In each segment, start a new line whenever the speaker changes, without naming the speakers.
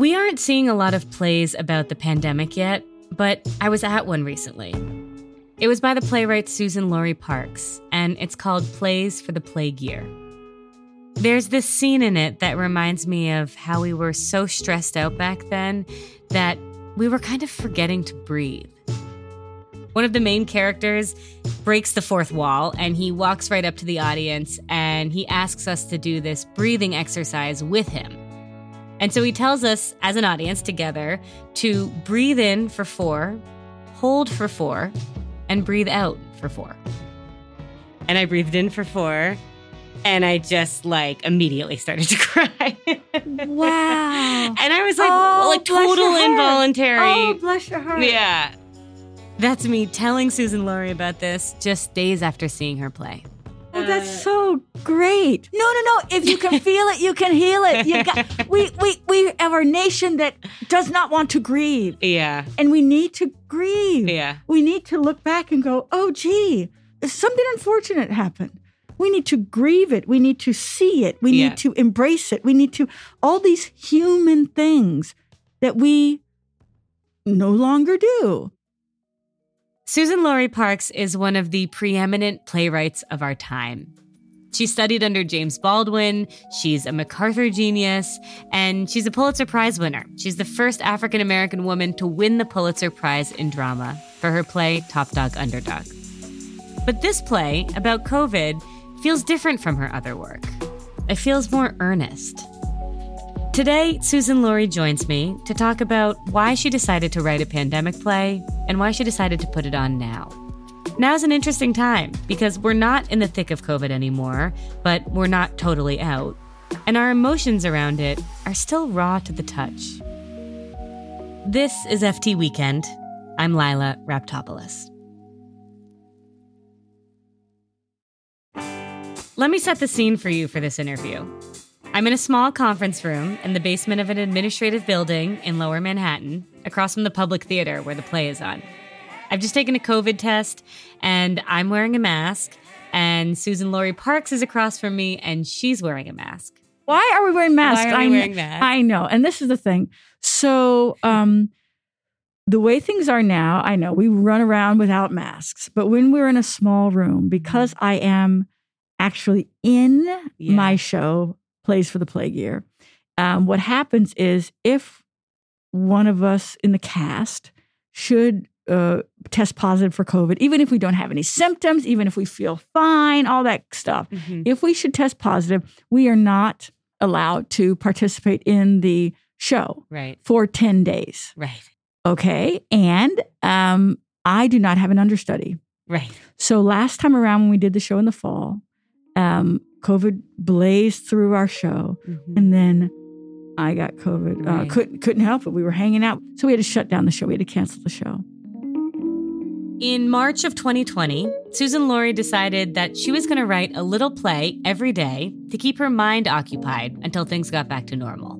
We aren't seeing a lot of plays about the pandemic yet, but I was at one recently. It was by the playwright Suzan-Lori Parks, and it's called Plays for the Plague Year. There's this scene in it that reminds me of how we were so stressed out back then that we were kind of forgetting to breathe. One of the main characters breaks the fourth wall and he walks right up to the audience and he asks us to do this breathing exercise with him. And so he tells us as an audience together to breathe in for four, hold for four, and breathe out for four. And I breathed in for four, and I just like immediately started to cry.
Wow.
and I was like,
Oh,
like total
heart.
involuntary.
Oh, bless your heart.
Yeah. That's me telling Suzan-Lori about this just days after seeing her play.
Oh, that's uh, so great. No, no, no. If you can feel it, you can heal it. You got, we, we, we have our nation that does not want to grieve.
Yeah.
And we need to grieve.
Yeah.
We need to look back and go, oh, gee, something unfortunate happened. We need to grieve it. We need to see it. We
Yeah.
need to embrace it. We need to, all these human things that we no longer do.
Suzan-Lori Parks is one of the preeminent playwrights of our time. She studied under James Baldwin, she's a MacArthur genius, and she's a Pulitzer Prize winner. She's the first African American woman to win the Pulitzer Prize in drama for her play Topdog/Underdog. But this play about COVID feels different from her other work. It feels more earnest. Today, Suzan-Lori joins me to talk about why she decided to write a pandemic play and why she decided to put it on now. Now's an interesting time because we're not in the thick of COVID anymore, but we're not totally out. And our emotions around it are still raw to the touch. This is FT Weekend. I'm Lilah Raptopoulos. Let me set the scene for you for this interview. I'm in a small conference room in the basement of an administrative building in lower Manhattan, across from the public theater where the play is on. I've just taken a COVID test and I'm wearing a mask, and Suzan-Lori Parks is across from me and she's wearing a mask.
Why are we wearing masks?
Why are we
I
wearing masks?
I know. And this is the thing. So, um, the way things are now, I know we run around without masks, but when we're in a small room, because I am actually in
Yeah.
my show, Plays for the Plague Year, um, what happens is if one of us in the cast should uh, test positive for COVID, even if we don't have any symptoms, even if we feel fine, all that stuff, if we should test positive, we are not allowed to participate in the show
Right,
for 10 days.
right,
Okay. And um, I do not have an understudy.
right.
So last time around when we did the show in the fall, um, COVID blazed through our show.
Mhm.
And then I got COVID. Uh, couldn't, couldn't help it. We were hanging out. So we had to shut down the show. We had to cancel the show.
In March of 2020, Suzan-Lori decided that she was going to write a little play every day to keep her mind occupied until things got back to normal.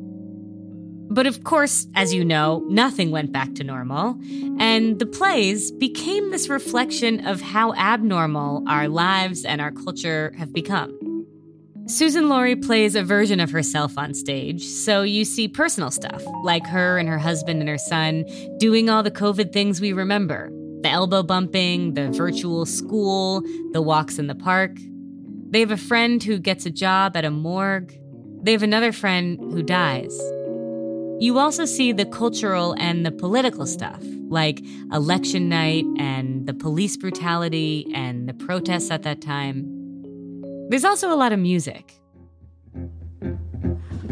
But of course, as you know, nothing went back to normal, and the plays became this reflection of how abnormal our lives and our culture have become. Suzan-Lori plays a version of herself on stage, so you see personal stuff, like her and her husband and her son doing all the COVID things we remember the elbow bumping, the virtual school, the walks in the park. They have a friend who gets a job at a morgue. They have another friend who dies. You also see the cultural and the political stuff, like election night and the police brutality and the protests at that time. There's also a lot of music.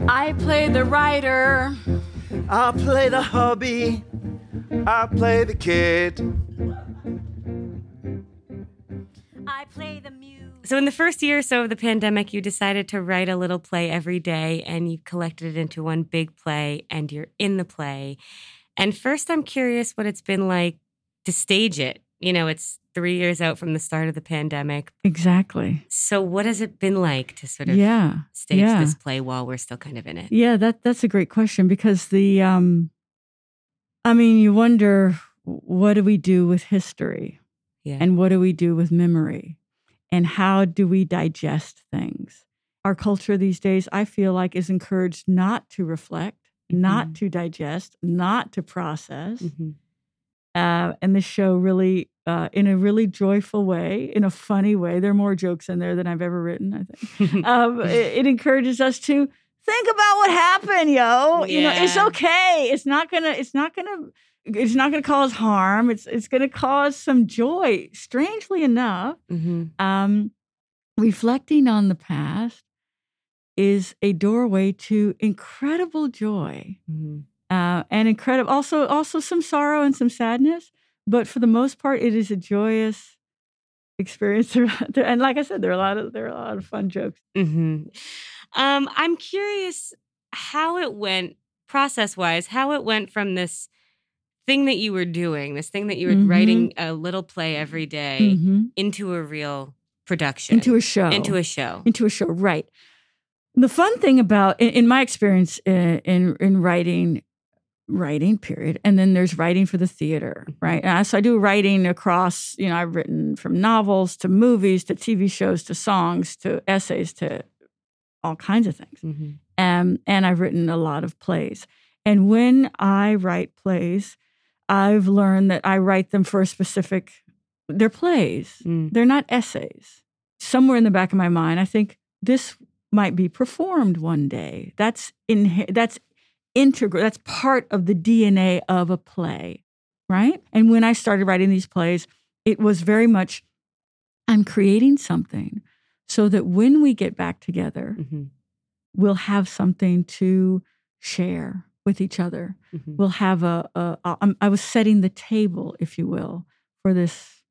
I play the writer.
I play the hubby. I play the kid.
I play the music. So, in the first year or so of the pandemic, you decided to write a little play every day and you collected it into one big play and you're in the play. And first, I'm curious what it's been like to stage it. You know, it's three years out from the start of the pandemic.
Exactly.
So, what has it been like to sort of
Yeah.
stage
yeah.
this play while we're still kind of in it?
Yeah, that that's a great question because the um I mean, you wonder what do we do with history
Yeah.
and what do we do with memory and how do we digest things? Our culture these days, I feel like, is encouraged not to reflect, not
Mhm.
to digest, not to process.
Mhm.
Uh, and the show really, uh, in a really joyful way, in a funny way, there are more jokes in there than I've ever written, I think um, it, it encourages us to think about what happened, yo. You know, it's okay. It's not gonna. It's not gonna. It's not gonna cause harm. It's it's gonna cause some joy. Strangely enough,
Mhm.
um, reflecting on the past is a doorway to incredible joy
Mhm.
Uh, and incredible. Also, also some sorrow and some sadness. But for the most part, it is a joyous experience. And like I said, there are a lot of there are a lot of fun jokes.
hmm Um, I'm curious how it went process wise, how it went from this thing that you were doing, this thing that you were
Mhm.
writing a little play every day
Mhm.
into a real production,
into a show
into a show.
into a show right the fun thing about in, in my experience in, in in writing writing period and then there's writing for the theater right Uh, so i do writing across you know i've written from novels to movies to tv shows to songs to essays to all kinds of things
Mhm.
um, and I've written a lot of plays. And when I write plays, I've learned that I write them for a specific. They're plays.
Mm.
They're not essays. Somewhere in the back of my mind, I think this might be performed one day. That's in. That's integral. That's part of the DNA of a play, right? And when I started writing these plays, it was very much. I'm creating something so that when we get back together,
Mhm.
we'll have something to share with each other.
Mhm.
We'll have a, a, a I'm- I was setting the table, if you will, for this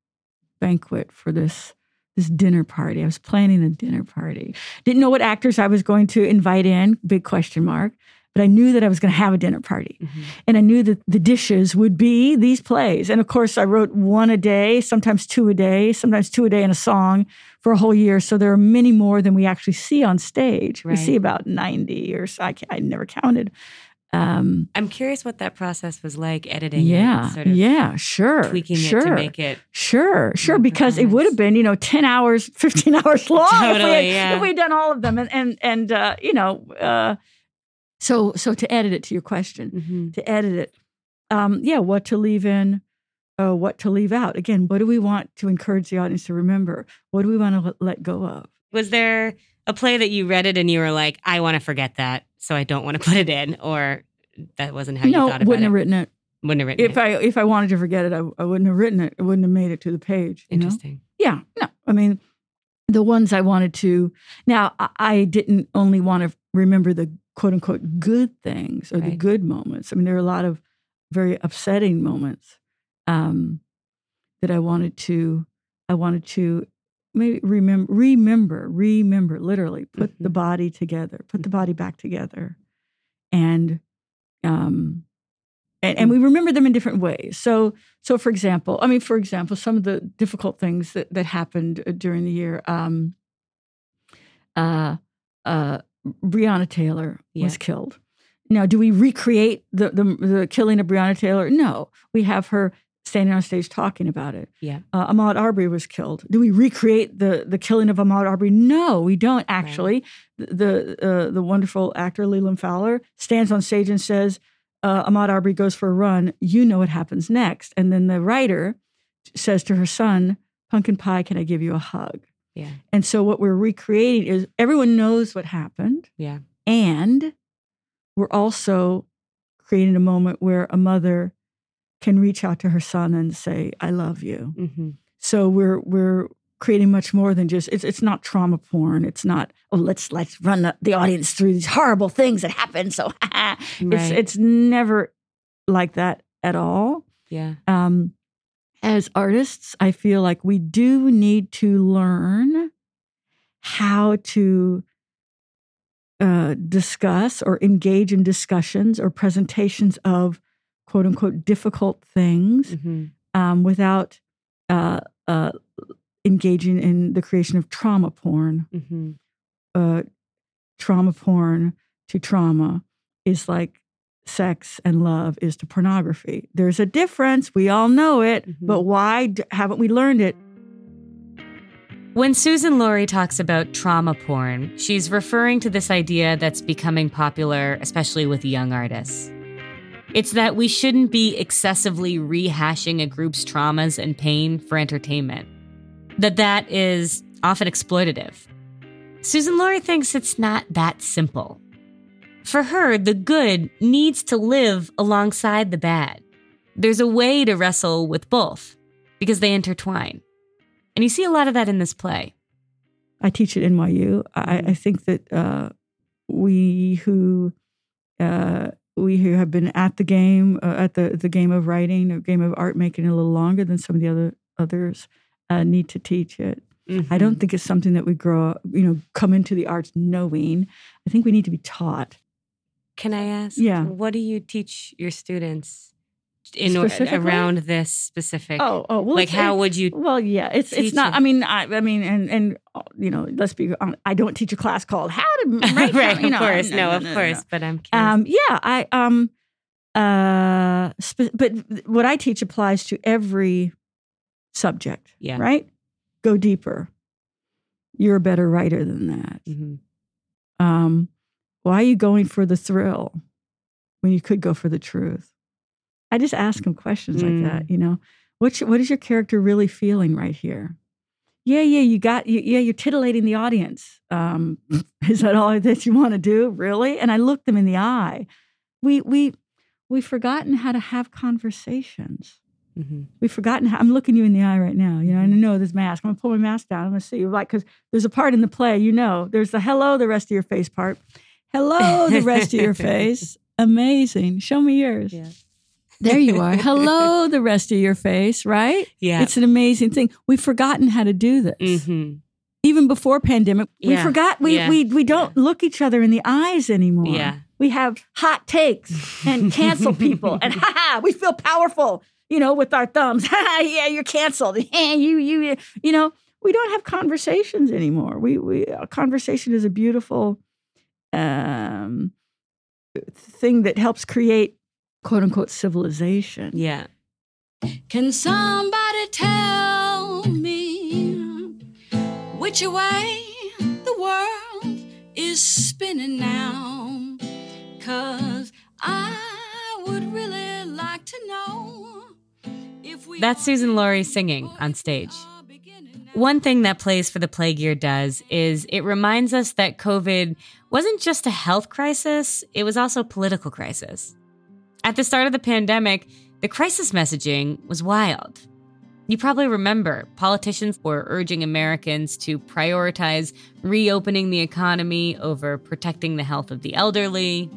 banquet, for this this dinner party. I was planning a dinner party. Didn't know what actors I was going to invite in, big question mark, but I knew that I was going to have a dinner party.
Mhm.
And I knew that the dishes would be these plays. And of course, I wrote one a day, sometimes two a day, sometimes two a day in a song for a whole year. So there are many more than we actually see on stage. We see about 90 or so. I, I never counted. Um,
I'm curious what that process was like editing it,
yeah,
sort of
yeah, sure.
tweaking
sure.
it to make it
Sure, sure, because it would have been, you know, 10 hours, 15 hours long if, we had,
yeah.
if we'd done all of them. And, and, and uh, you know, uh, so, so to edit it to your question,
Mhm.
to edit it, um, yeah, what to leave in, uh, what to leave out. Again, what do we want to encourage the audience to remember? What do we want to let, let go of?
Was there a play that you read it and you were like, I want to forget that, so I don't want to put it in, or that wasn't how you thought about it?
No, wouldn't have written it.
wouldn't have written
If
it.
I if I wanted to forget it, I, I wouldn't have written it. It wouldn't have made it to the page. you know?
Interesting.
Yeah, no. I mean, the ones I wanted to. Now, I, I didn't only want to remember the quote unquote good things or the good moments. I mean, there are a lot of very upsetting moments um, that I wanted to. I wanted to maybe remember, remember, remember. Literally, put the
Mhm.
body together, put the body back together, and um, and, and we remember them in different ways. So, so for example, I mean, for example, some of the difficult things that that happened uh, during the year. Um, uh, uh, Breonna Taylor was killed. Now, do we recreate the, the the killing of Breonna Taylor? No, we have her standing on stage talking about it.
Yeah.
Uh, Ahmaud Arbery was killed. Do we recreate the the killing of Ahmaud Arbery? No, we don't actually. The the, uh, the wonderful actor Leland Fowler stands on stage and says, uh, "Ahmaud Arbery goes for a run. You know what happens next." And then the writer says to her son, "Pumpkin pie, can I give you a hug?"
Yeah.
And so what we're recreating is everyone knows what happened,
Yeah.
and we're also creating a moment where a mother can reach out to her son and say, "I love you."
hmm
So we're we're creating much more than just it's it's not trauma porn. It's not oh let's let's run the, the audience through these horrible things that happened. So it's it's never like that at all.
Yeah.
Um, as artists, I feel like we do need to learn how to uh, discuss or engage in discussions or presentations of quote unquote difficult things
Mm-hmm.
um, without uh, uh, engaging in the creation of trauma porn.
Mm-hmm.
Uh, trauma porn to trauma is like sex and love is to pornography. There's a difference. We all know it,
Mhm.
but why d- haven't we learned it?
When Suzan-Lori talks about trauma porn, she's referring to this idea that's becoming popular, especially with young artists. It's that we shouldn't be excessively rehashing a group's traumas and pain for entertainment. That that is often exploitative. Suzan-Lori thinks it's not that simple. For her, the good needs to live alongside the bad. There's a way to wrestle with both because they intertwine. And you see a lot of that in this play.
I teach at NYU. I. I think that uh, we who uh, we who have been at the game, uh, at the the game of writing, or game of art making, a little longer than some of the other others, uh, need to teach it. I
Mm-hmm.
don't think it's something that we grow, up, you know, come into the arts knowing. I think we need to be taught.
Can I ask?
Yeah.
What do you teach your students in or, around this specific?
Oh, oh, well,
like how would you?
Well, yeah, it's it's not.
it?
I mean, I, I mean, and and uh, you know, let's be. honest, I don't teach a class called "How to Write."
right,
you
of course,
no,
no,
no,
of
no,
course. But I'm curious.
Um, yeah, I um, uh, spe- but what I teach applies to every subject.
Yeah.
Right. Go deeper. You're a better writer than that.
Mhm.
Um, why are you going for the thrill when you could go for the truth? I just ask them questions
Mm.
like that. You know, what's your, what is your character really feeling right here? Yeah, yeah, you got, you, yeah, you're titillating the audience. Um, is that all that you want to do, really? And I look them in the eye. We we we've forgotten how to have conversations.
Mhm.
We've forgotten how. I'm looking you in the eye right now. You know, I know this mask. I'm gonna pull my mask down. I'm gonna see you like because there's a part in the play. You know, there's the hello, the rest of your face part. Hello, the rest of your face. Amazing. Show me yours.
Yeah.
There you are. Hello, the rest of your face. Right.
Yeah.
It's an amazing thing. We've forgotten how to do this.
Mhm.
Even before pandemic, we forgot. We
Yeah.
we we don't look each other in the eyes anymore.
Yeah.
We have hot takes and cancel people, and ha ha, we feel powerful. You know, with our thumbs. Ha ha, yeah, you're canceled. Yeah, you you you know, we don't have conversations anymore. We we a conversation is a beautiful um thing that helps create quote unquote civilization.
Yeah.
Can somebody tell me which way the world is spinning now? Cause I would really like to know if we
That's Suzan-Lori singing on stage. One thing that Plays for the Plague Year does is it reminds us that COVID wasn't just a health crisis, it was also a political crisis. At the start of the pandemic, the crisis messaging was wild. You probably remember politicians were urging Americans to prioritize reopening the economy over protecting the health of the elderly.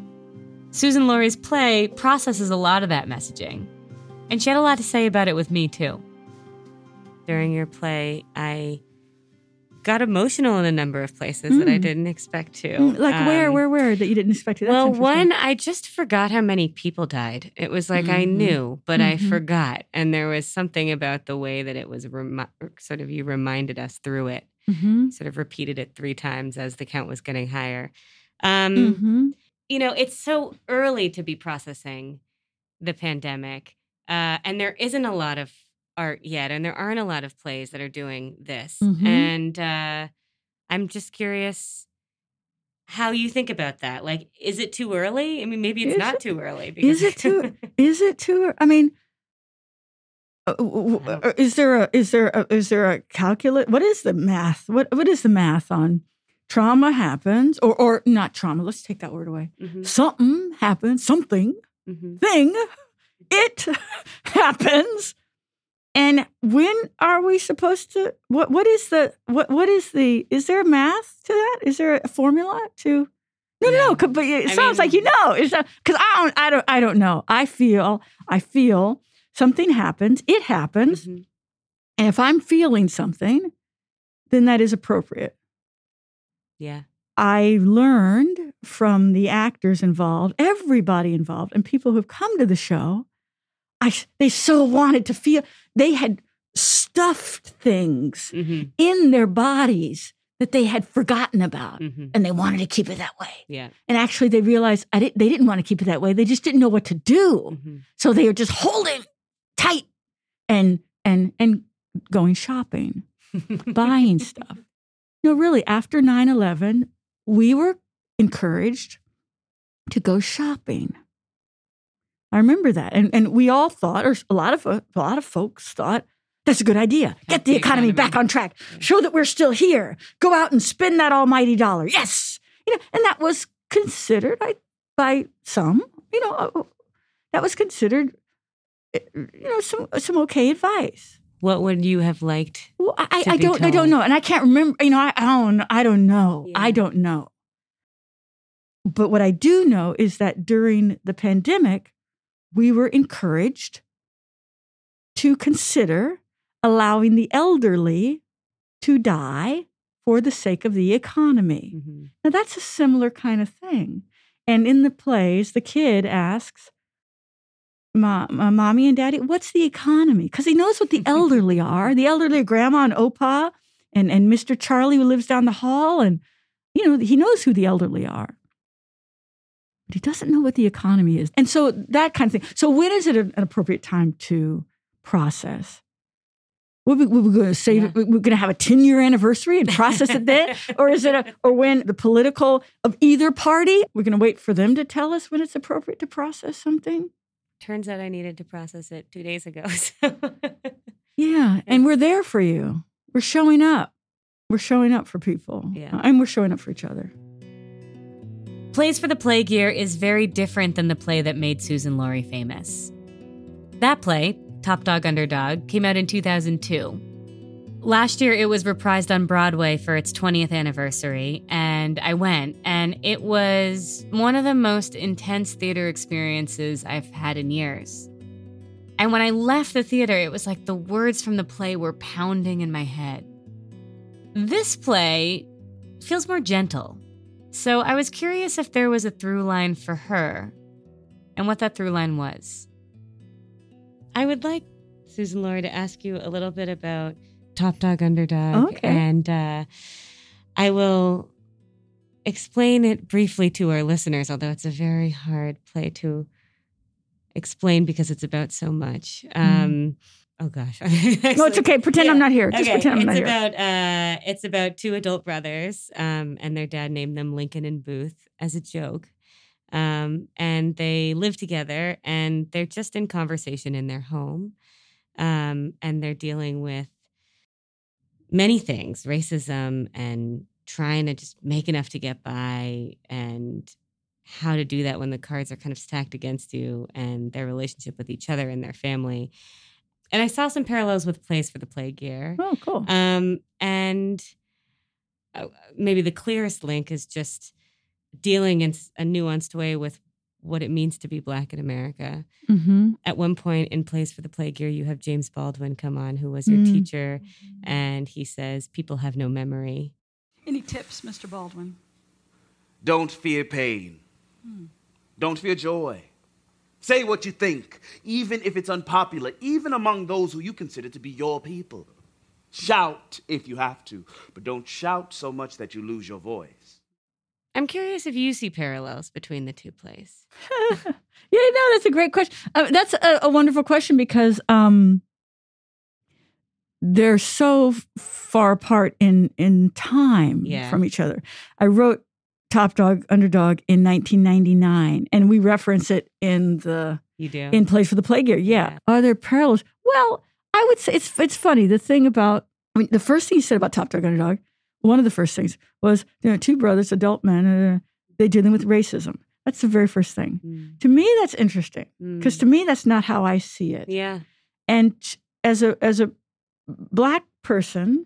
Suzan-Lori's play processes a lot of that messaging, and she had a lot to say about it with me, too. During your play, I got emotional in a number of places that I
Mm.
didn't expect to.
Mm, Like where,
Um,
where, where that you didn't expect to? That's
well, one, I just forgot how many people died. It was like I
Mhm.
knew, but I
Mhm.
forgot. And there was something about the way that it was remi- sort of you reminded us through it,
Mhm.
sort of repeated it three times as the count was getting higher. Um,
Mhm.
You know, it's so early to be processing the pandemic, uh, and there isn't a lot of art yet, and there aren't a lot of plays that are doing this.
Mhm.
And uh, I'm just curious how you think about that. Like, is it too early? I mean, maybe it's
Is
not
it-
too early.
Is it too? Is it too? I mean, uh, uh, is there a is there a, is there a calculate? What is the math? What what is the math on trauma happens or or not trauma? Let's take that word away.
Mhm,
Something happens. Something
mhm.
thing. It happens. And when are we supposed to? What what is the what what is the? Is there a math to that? Is there a formula to? No, no, no. But it
I
sounds like you know. It's because I don't, I don't, I don't know. I feel, I feel something happens, it happens.
Mhm.
And if I'm feeling something, then that is appropriate.
Yeah.
I learned from the actors involved, everybody involved, and people who've come to the show. I they so wanted to feel they had stuffed things
Mm-hmm.
in their bodies that they had forgotten about,
Mm-hmm.
and they wanted to keep it that way.
Yeah.
And actually, they realized I didn't, they didn't want to keep it that way. They just didn't know what to do,
Mm-hmm.
so they were just holding tight and and and going shopping buying stuff. No, really, after 9 11, we were encouraged to go shopping. I remember that. And, and we all thought, or a lot of a lot of folks thought, that's a good idea. Get the economy, back on track. Show that we're still here. Go out and spend that almighty dollar. Yes. You know, and that was considered by, by some, you know, uh, that was considered, uh, you know, some some okay advice.
What would you have liked?
Well, I, I don't I don't know, and I can't remember. You know, I, I don't I don't know.
Yeah.
I don't know. But what I do know is that during the pandemic, we were encouraged to consider allowing the elderly to die for the sake of the economy.
Mm-hmm.
Now, that's a similar kind of thing. And in the plays, the kid asks, Mommy and Daddy, what's the economy? Because he knows what the elderly are. The elderly are Grandma and Opa and, and Mr. Charlie who lives down the hall. And, you know, he knows who the elderly are. But he doesn't know what the economy is. And so that kind of thing. So, when is it an appropriate time to process? We're, we we're going to say
Yeah.
we're going to have a 10 year anniversary and process it then? or is it a, or when the political of either party, we're going to wait for them to tell us when it's appropriate to process something?
Turns out I needed to process it two days ago. So.
Yeah. And we're there for you. We're showing up. We're showing up for people.
Yeah.
And we're showing up for each other.
Plays for the Plague Year is very different than the play that made Suzan-Lori famous. That play, Topdog/Underdog, came out in 2002. Last year, it was reprised on Broadway for its 20th anniversary, and I went, and it was one of the most intense theater experiences I've had in years. And when I left the theater, it was like the words from the play were pounding in my head. This play feels more gentle. So I was curious if there was a through line for her and what that through line was. I would like, Suzan-Lori, to ask you a little bit about Topdog/Underdog.
Okay.
And uh, I will explain it briefly to our listeners, although it's a very hard play to explain because it's about so much. Um, oh, gosh.
No, it's okay. Pretend I'm not here. Just
Okay,
pretend I'm
it's
not here.
about uh, it's about two adult brothers, um, and their dad named them Lincoln and Booth as a joke. Um, and they live together, and they're just in conversation in their home, um, and they're dealing with many things, racism, and trying to just make enough to get by, and how to do that when the cards are kind of stacked against you, and their relationship with each other and their family. And I saw some parallels with Plays for the Plague Year.
Oh, cool.
Um, and uh, maybe the clearest link is just dealing in a nuanced way with what it means to be Black in America.
hmm
At one point in Plays for the Plague Year, you have James Baldwin come on, who was your
Mm.
teacher, and he says, People have no memory.
Any tips, Mr. Baldwin?
Don't fear pain. Don't fear joy. Say what you think, even if it's unpopular, even among those who you consider to be your people. Shout if you have to, but don't shout so much that you lose your voice.
I'm curious if you see parallels between the two plays.
Yeah, no, that's a great question. Uh, that's a, a wonderful question because um, they're so f- far apart in in time
Yeah.
from each other. I wrote Topdog/Underdog in 1999, and we reference it in the
You do?
in Place for the play Year. Yeah.
Yeah.
Are there parallels? Well, I would say it's it's funny. The thing about I mean, the first thing you said about Topdog/Underdog, one of the first things was you know two brothers, adult men, uh, they dealing with racism. That's the very first thing.
Mm.
To me, that's interesting
Mm.
because to me, that's not how I see it.
yeah.
And t- as a as a black person,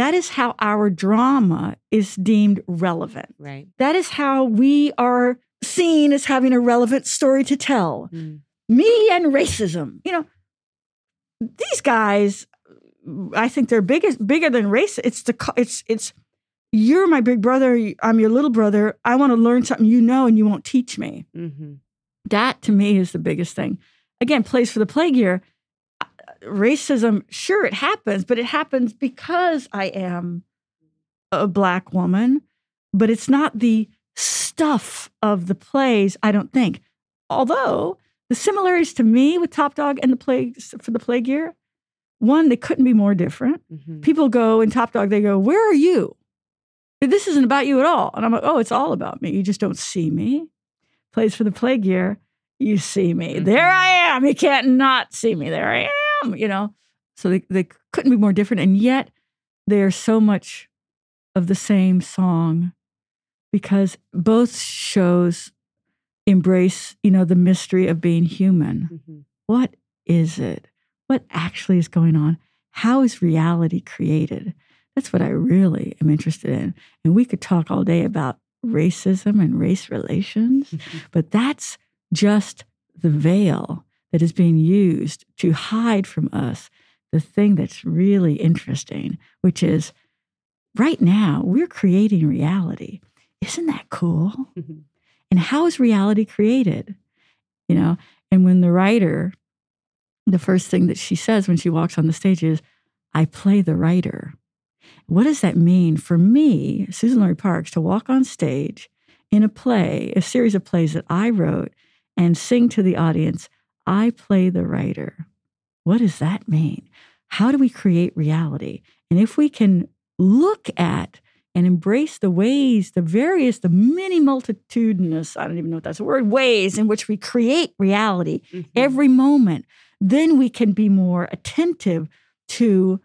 that is how our drama is deemed relevant.
Right.
That is how we are seen as having a relevant story to tell
Mm.
me and racism. You know, these guys, I think they're biggest bigger than race. It's the it's it's you're my big brother. I'm your little brother. I want to learn something you know, and you won't teach me.
Mm-hmm.
That to me is the biggest thing. Again, plays for the plague year. Racism, sure, it happens, but it happens because I am a black woman. But it's not the stuff of the plays. I don't think. Although the similarities to me with Topdog and the plagues for the plague year, one, they couldn't be more different.
Mm-hmm.
People go in Top Dog, they go, "Where are you?" This isn't about you at all. And I'm like, "Oh, it's all about me. You just don't see me." Plays for the plague year, you see me.
Mhm.
There I am. You can't not see me. There I am. You know. So they they couldn't be more different, and yet they're so much of the same song because both shows embrace, you know, the mystery of being human.
Mm-hmm.
What is it? What actually is going on? How is reality created? That's what I really am interested in. And we could talk all day about racism and race relations, but that's just the veil that is being used to hide from us the thing that's really interesting, which is right now we're creating reality. Isn't that cool?
Mhm.
And how is reality created? You know, and when the writer, the first thing that she says when she walks on the stage is, I play the writer. What does that mean for me, Suzan-Lori Parks, to walk on stage in a play, a series of plays that I wrote, and sing to the audience, I play the writer? What does that mean? How do we create reality? And if we can look at and embrace the ways, the various, the many multitudinous, I don't even know if that's a word, ways in which we create reality
Mhm.
every moment, then we can be more attentive to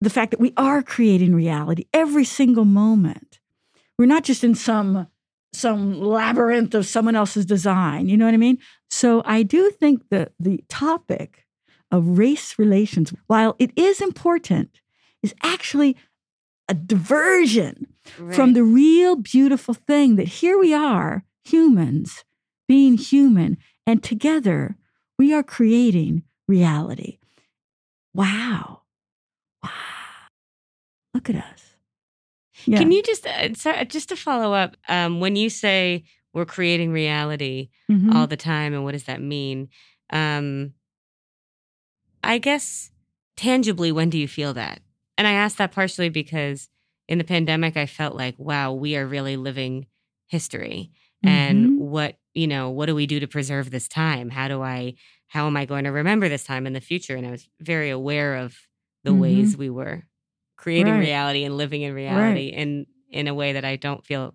the fact that we are creating reality every single moment. We're not just in some some labyrinth of someone else's design, you know what I mean? So I do think that the topic of race relations, while it is important, is actually a diversion from the real beautiful thing that here we are, humans, being human, and together we are creating reality. Wow. Wow. Look at us. Yeah.
Can you just uh, so, just to follow up? Um, when you say we're creating reality
Mhm.
all the time, and what does that mean? Um, I guess tangibly, when do you feel that? And I ask that partially because in the pandemic, I felt like, wow, we are really living history. And
Mhm.
what you know, what do we do to preserve this time? How do I? How am I going to remember this time in the future? And I was very aware of the
Mhm.
ways we were creating
Right.
reality and living in reality in in a way that I don't feel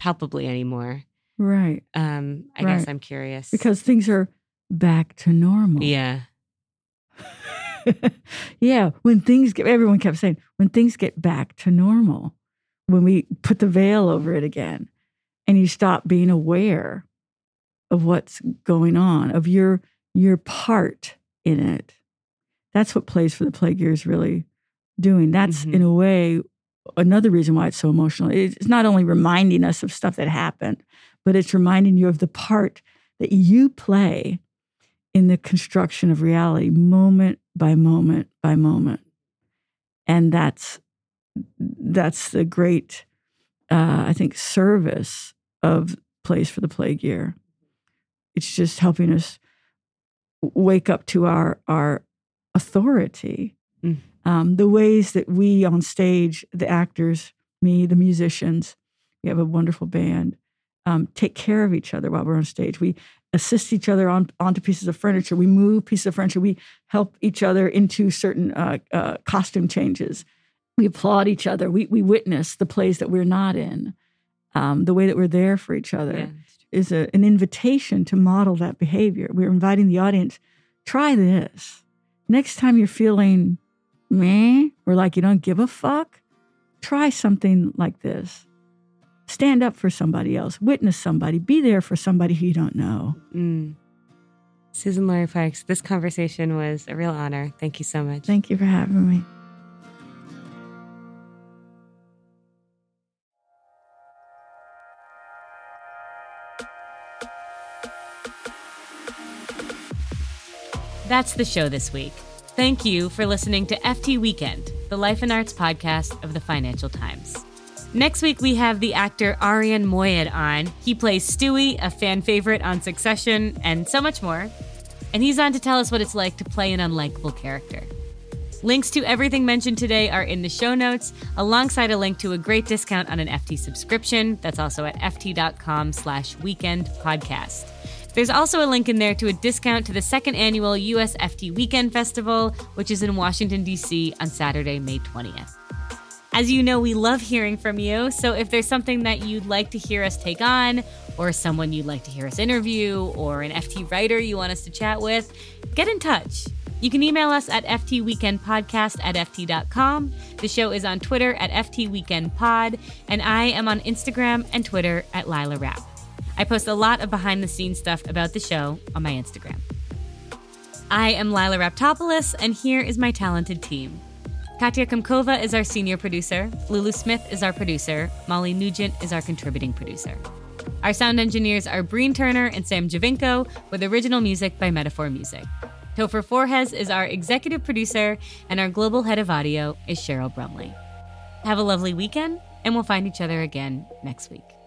palpably anymore.
Right.
Um, I guess I'm curious
Because things are back to normal.
yeah,
yeah. When things get, everyone kept saying, when things get back to normal, when we put the veil over it again and you stop being aware of what's going on, of your your part in it. That's what Plays for the Plague years really doing. That's
Mhm.
in a way another reason why it's so emotional. It's not only reminding us of stuff that happened, but it's reminding you of the part that you play in the construction of reality moment by moment by moment. And that's that's the great uh, I think service of Plays for the Plague Year. It's just helping us wake up to our our authority.
Mm.
Um, the ways that we on stage, the actors, me, the musicians, we have a wonderful band, um, take care of each other while we're on stage. We assist each other on onto pieces of furniture. We move pieces of furniture. We help each other into certain uh, uh, costume changes. We applaud each other. We we witness the plays that we're not in. Um, the way that we're there for each other
yeah.
is a, an invitation to model that behavior. We're inviting the audience, try this. Next time you're feeling meh or like you don't give a fuck, try something like this. Stand up for somebody else, witness somebody, be there for somebody who you don't know.
Mm. Suzan-Lori Parks, this conversation was a real honor. Thank you so much.
Thank you for having me.
That's the show this week. Thank you for listening to FT Weekend, the life and arts podcast of the Financial Times. Next week, we have the actor Arian Moayed on. He plays Stewie, a fan favorite on Succession, and so much more. And he's on to tell us what it's like to play an unlikable character. Links to everything mentioned today are in the show notes, alongside a link to a great discount on an FT subscription. That's also at ft.com slash weekend podcast. There's also a link in there to a discount to the second annual US FT Weekend Festival, which is in Washington, D.C. on Saturday, May 20th. As you know, we love hearing from you, so if there's something that you'd like to hear us take on, or someone you'd like to hear us interview, or an FT writer you want us to chat with, get in touch. You can email us at ftweekendpodcast at ft.com. The show is on Twitter at ftweekendpod, and I am on Instagram and Twitter at Lila Rapp. I post a lot of behind the scenes stuff about the show on my Instagram. I am Lilah Raptopoulos, and here is my talented team. Katya Komkova is our senior producer, Lulu Smith is our producer, Molly Nugent is our contributing producer. Our sound engineers are Breen Turner and Sam Giovinco, with original music by Metaphor Music. Topher Forhecz is our executive producer, and our global head of audio is Cheryl Brumley. Have a lovely weekend, and we'll find each other again next week.